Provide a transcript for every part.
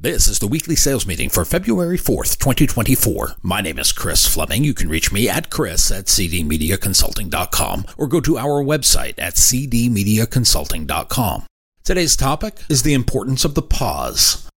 This is the weekly sales meeting for February 4th, 2024. My name is Chris Fleming. You can reach me at chris at cdmediaconsulting.com or go to our website at cdmediaconsulting.com. Today's topic is the importance of the pause.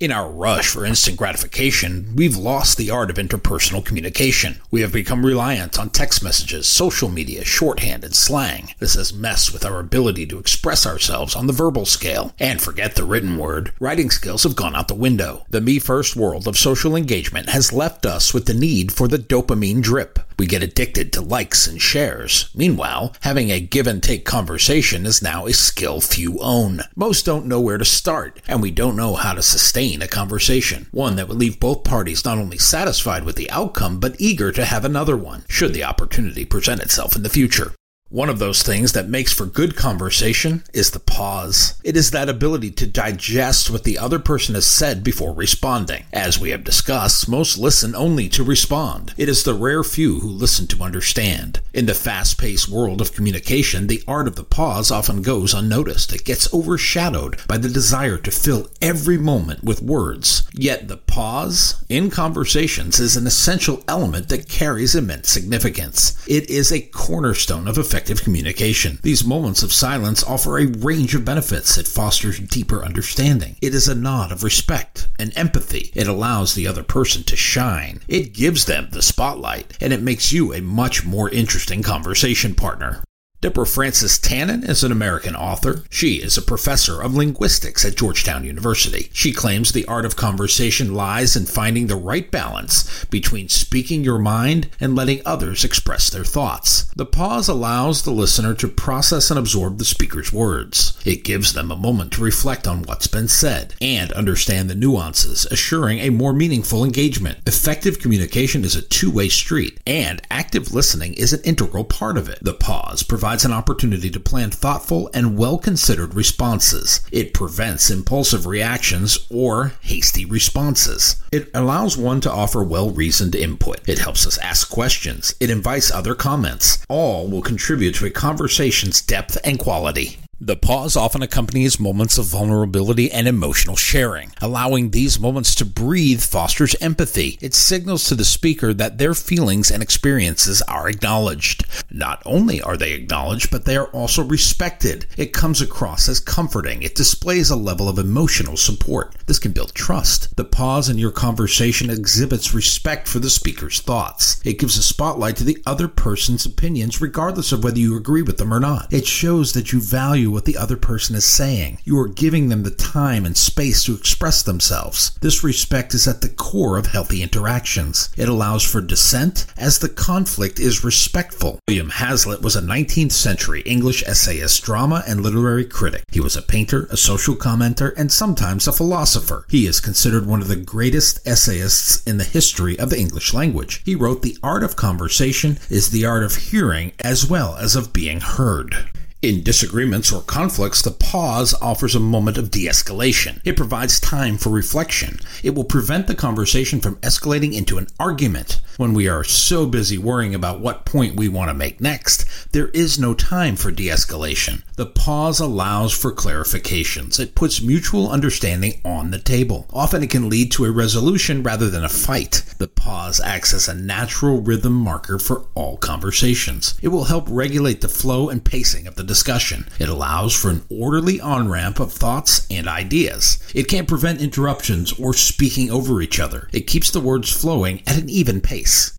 In our rush for instant gratification, we've lost the art of interpersonal communication. We have become reliant on text messages, social media, shorthand, and slang. This has messed with our ability to express ourselves on the verbal scale. And forget the written word, writing skills have gone out the window. The me first world of social engagement has left us with the need for the dopamine drip. We get addicted to likes and shares. Meanwhile, having a give and take conversation is now a skill few own. Most don't know where to start, and we don't know how to sustain a conversation. One that would leave both parties not only satisfied with the outcome, but eager to have another one, should the opportunity present itself in the future. One of those things that makes for good conversation is the pause. It is that ability to digest what the other person has said before responding. As we have discussed, most listen only to respond. It is the rare few who listen to understand. In the fast paced world of communication, the art of the pause often goes unnoticed. It gets overshadowed by the desire to fill every moment with words. Yet the pause in conversations is an essential element that carries immense significance. It is a cornerstone of effective effective communication. These moments of silence offer a range of benefits. It fosters deeper understanding. It is a nod of respect and empathy. It allows the other person to shine. It gives them the spotlight, and it makes you a much more interesting conversation partner. Deborah Frances Tannen is an American author. She is a professor of linguistics at Georgetown University. She claims the art of conversation lies in finding the right balance between speaking your mind and letting others express their thoughts. The pause allows the listener to process and absorb the speaker's words. It gives them a moment to reflect on what's been said and understand the nuances, assuring a more meaningful engagement. Effective communication is a two-way street, and active listening is an integral part of it. The pause provides an opportunity to plan thoughtful and well considered responses. It prevents impulsive reactions or hasty responses. It allows one to offer well reasoned input. It helps us ask questions. It invites other comments. All will contribute to a conversation's depth and quality. The pause often accompanies moments of vulnerability and emotional sharing. Allowing these moments to breathe fosters empathy. It signals to the speaker that their feelings and experiences are acknowledged. Not only are they acknowledged, but they are also respected. It comes across as comforting. It displays a level of emotional support. This can build trust. The pause in your conversation exhibits respect for the speaker's thoughts. It gives a spotlight to the other person's opinions, regardless of whether you agree with them or not. It shows that you value what the other person is saying. You are giving them the time and space to express themselves. This respect is at the core of healthy interactions. It allows for dissent as the conflict is respectful. William Hazlitt was a 19th century English essayist, drama, and literary critic. He was a painter, a social commenter, and sometimes a philosopher. He is considered one of the greatest essayists in the history of the English language. He wrote, The art of conversation is the art of hearing as well as of being heard. In disagreements or conflicts, the pause offers a moment of de escalation. It provides time for reflection. It will prevent the conversation from escalating into an argument. When we are so busy worrying about what point we want to make next, there is no time for de escalation. The pause allows for clarifications. It puts mutual understanding on the table. Often it can lead to a resolution rather than a fight. The pause acts as a natural rhythm marker for all conversations. It will help regulate the flow and pacing of the discussion. It allows for an orderly on ramp of thoughts and ideas. It can't prevent interruptions or speaking over each other. It keeps the words flowing at an even pace.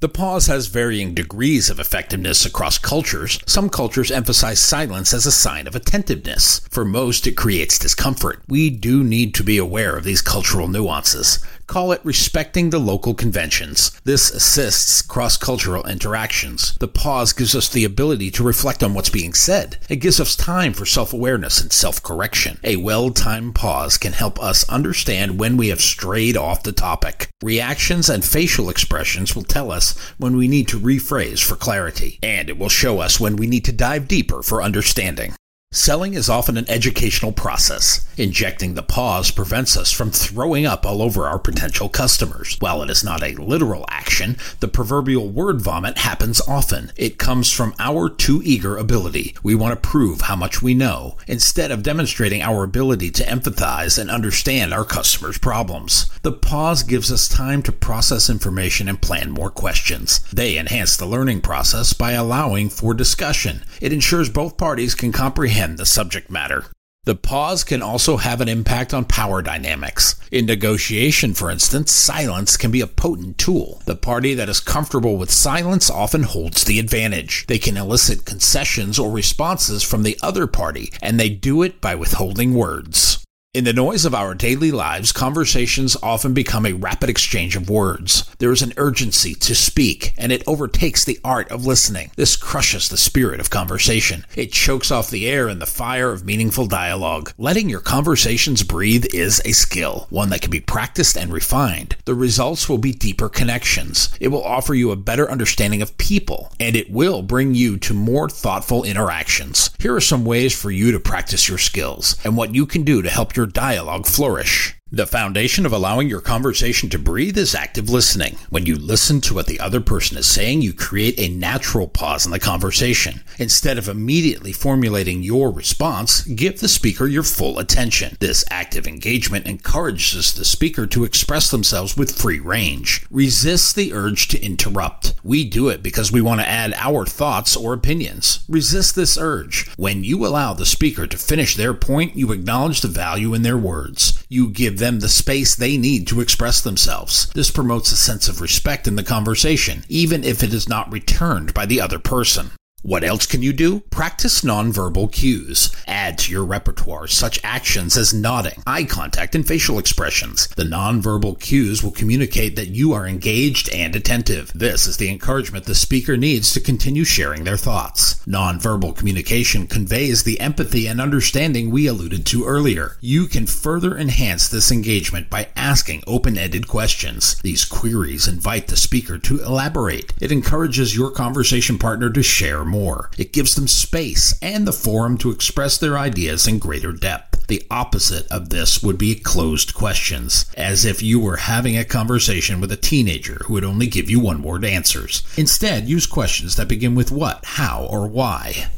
The pause has varying degrees of effectiveness across cultures. Some cultures emphasize silence as a sign of attentiveness. For most, it creates discomfort. We do need to be aware of these cultural nuances. Call it respecting the local conventions. This assists cross cultural interactions. The pause gives us the ability to reflect on what's being said. It gives us time for self awareness and self correction. A well timed pause can help us understand when we have strayed off the topic. Reactions and facial expressions will tell us when we need to rephrase for clarity, and it will show us when we need to dive deeper for understanding. Selling is often an educational process. Injecting the pause prevents us from throwing up all over our potential customers. While it is not a literal action, the proverbial word vomit happens often. It comes from our too eager ability. We want to prove how much we know, instead of demonstrating our ability to empathize and understand our customers' problems. The pause gives us time to process information and plan more questions. They enhance the learning process by allowing for discussion. It ensures both parties can comprehend comprehend the subject matter. The pause can also have an impact on power dynamics. In negotiation, for instance, silence can be a potent tool. The party that is comfortable with silence often holds the advantage. They can elicit concessions or responses from the other party, and they do it by withholding words. In the noise of our daily lives, conversations often become a rapid exchange of words. There is an urgency to speak, and it overtakes the art of listening. This crushes the spirit of conversation. It chokes off the air and the fire of meaningful dialogue. Letting your conversations breathe is a skill, one that can be practiced and refined. The results will be deeper connections. It will offer you a better understanding of people, and it will bring you to more thoughtful interactions. Here are some ways for you to practice your skills and what you can do to help your dialogue flourish. The foundation of allowing your conversation to breathe is active listening. When you listen to what the other person is saying, you create a natural pause in the conversation. Instead of immediately formulating your response, give the speaker your full attention. This active engagement encourages the speaker to express themselves with free range. Resist the urge to interrupt. We do it because we want to add our thoughts or opinions. Resist this urge. When you allow the speaker to finish their point, you acknowledge the value in their words. You give them the space they need to express themselves. This promotes a sense of respect in the conversation, even if it is not returned by the other person. What else can you do? Practice nonverbal cues. Add to your repertoire such actions as nodding, eye contact, and facial expressions. The nonverbal cues will communicate that you are engaged and attentive. This is the encouragement the speaker needs to continue sharing their thoughts. Nonverbal communication conveys the empathy and understanding we alluded to earlier. You can further enhance this engagement by asking open-ended questions. These queries invite the speaker to elaborate. It encourages your conversation partner to share more. It gives them space and the forum to express their ideas in greater depth. The opposite of this would be closed questions, as if you were having a conversation with a teenager who would only give you one word answers. Instead, use questions that begin with what, how, or why.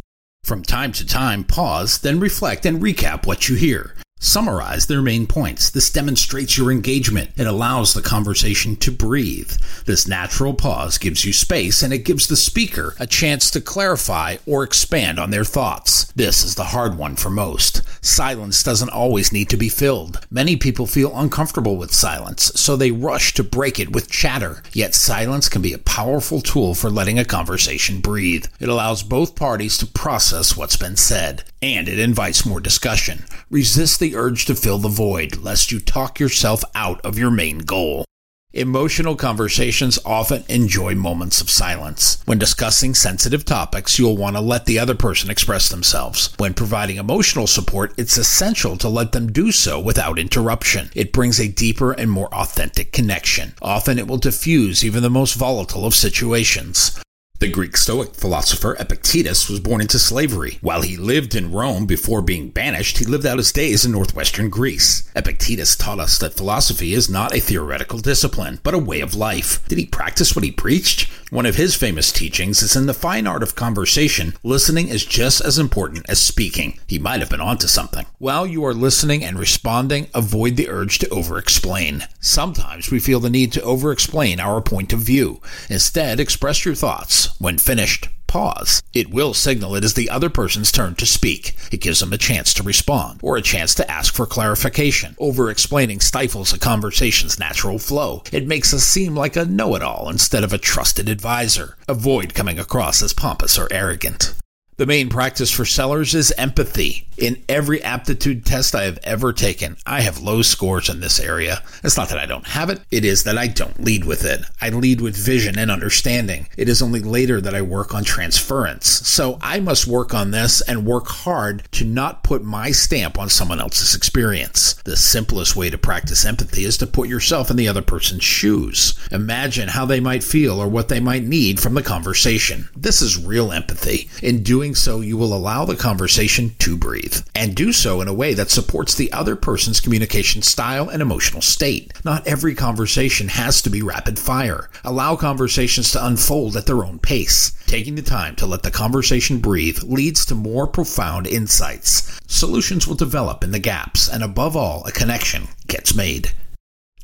From time to time, pause, then reflect and recap what you hear summarize their main points. This demonstrates your engagement. It allows the conversation to breathe. This natural pause gives you space and it gives the speaker a chance to clarify or expand on their thoughts. This is the hard one for most. Silence doesn't always need to be filled. Many people feel uncomfortable with silence, so they rush to break it with chatter. Yet silence can be a powerful tool for letting a conversation breathe. It allows both parties to process what's been said, and it invites more discussion. Resist the urge to fill the void, lest you talk yourself out of your main goal. Emotional conversations often enjoy moments of silence. When discussing sensitive topics, you'll want to let the other person express themselves. When providing emotional support, it's essential to let them do so without interruption. It brings a deeper and more authentic connection. Often it will diffuse even the most volatile of situations. The Greek Stoic philosopher Epictetus was born into slavery. While he lived in Rome before being banished, he lived out his days in northwestern Greece. Epictetus taught us that philosophy is not a theoretical discipline, but a way of life. Did he practice what he preached? One of his famous teachings is in the fine art of conversation, listening is just as important as speaking. He might have been onto something. While you are listening and responding, avoid the urge to over explain. Sometimes we feel the need to over explain our point of view. Instead, express your thoughts. When finished, pause. It will signal it is the other person's turn to speak. It gives them a chance to respond or a chance to ask for clarification. Over explaining stifles a conversation's natural flow. It makes us seem like a know it all instead of a trusted advisor. Avoid coming across as pompous or arrogant. The main practice for sellers is empathy. In every aptitude test I have ever taken, I have low scores in this area. It's not that I don't have it, it is that I don't lead with it. I lead with vision and understanding. It is only later that I work on transference. So I must work on this and work hard to not put my stamp on someone else's experience. The simplest way to practice empathy is to put yourself in the other person's shoes. Imagine how they might feel or what they might need from the conversation. This is real empathy. In doing doing so, you will allow the conversation to breathe and do so in a way that supports the other person's communication style and emotional state. Not every conversation has to be rapid fire. Allow conversations to unfold at their own pace. Taking the time to let the conversation breathe leads to more profound insights. Solutions will develop in the gaps, and above all, a connection gets made.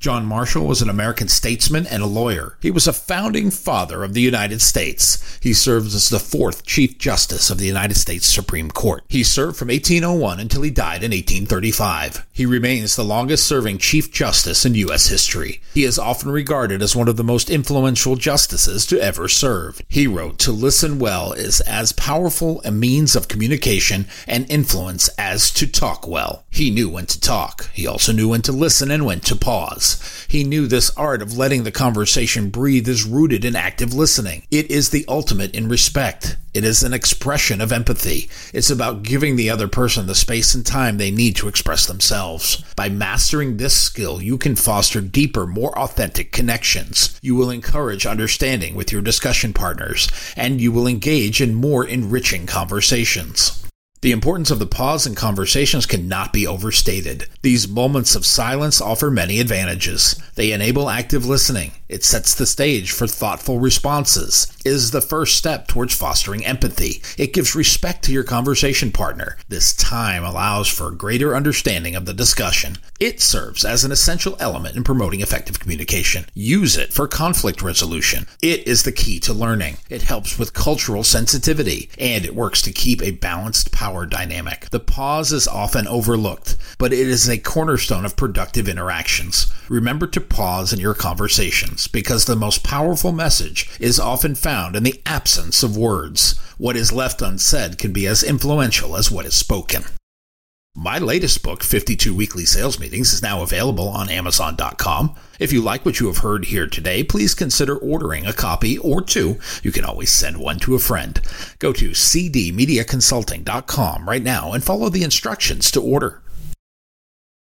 John Marshall was an American statesman and a lawyer. He was a founding father of the United States. He served as the fourth Chief Justice of the United States Supreme Court. He served from 1801 until he died in 1835. He remains the longest serving Chief Justice in U.S. history. He is often regarded as one of the most influential justices to ever serve. He wrote, To listen well is as powerful a means of communication and influence as to talk well. He knew when to talk. He also knew when to listen and when to pause. He knew this art of letting the conversation breathe is rooted in active listening. It is the ultimate in respect. It is an expression of empathy. It's about giving the other person the space and time they need to express themselves. By mastering this skill, you can foster deeper, more authentic connections. You will encourage understanding with your discussion partners, and you will engage in more enriching conversations. The importance of the pause in conversations cannot be overstated. These moments of silence offer many advantages. They enable active listening. It sets the stage for thoughtful responses. It is the first step towards fostering empathy. It gives respect to your conversation partner. This time allows for greater understanding of the discussion. It serves as an essential element in promoting effective communication. Use it for conflict resolution. It is the key to learning. It helps with cultural sensitivity, and it works to keep a balanced power dynamic. The pause is often overlooked, but it is a cornerstone of productive interactions. Remember to pause in your conversations because the most powerful message is often found in the absence of words. What is left unsaid can be as influential as what is spoken. My latest book, 52 Weekly Sales Meetings, is now available on Amazon.com. If you like what you have heard here today, please consider ordering a copy or two. You can always send one to a friend. Go to cdmediaconsulting.com right now and follow the instructions to order.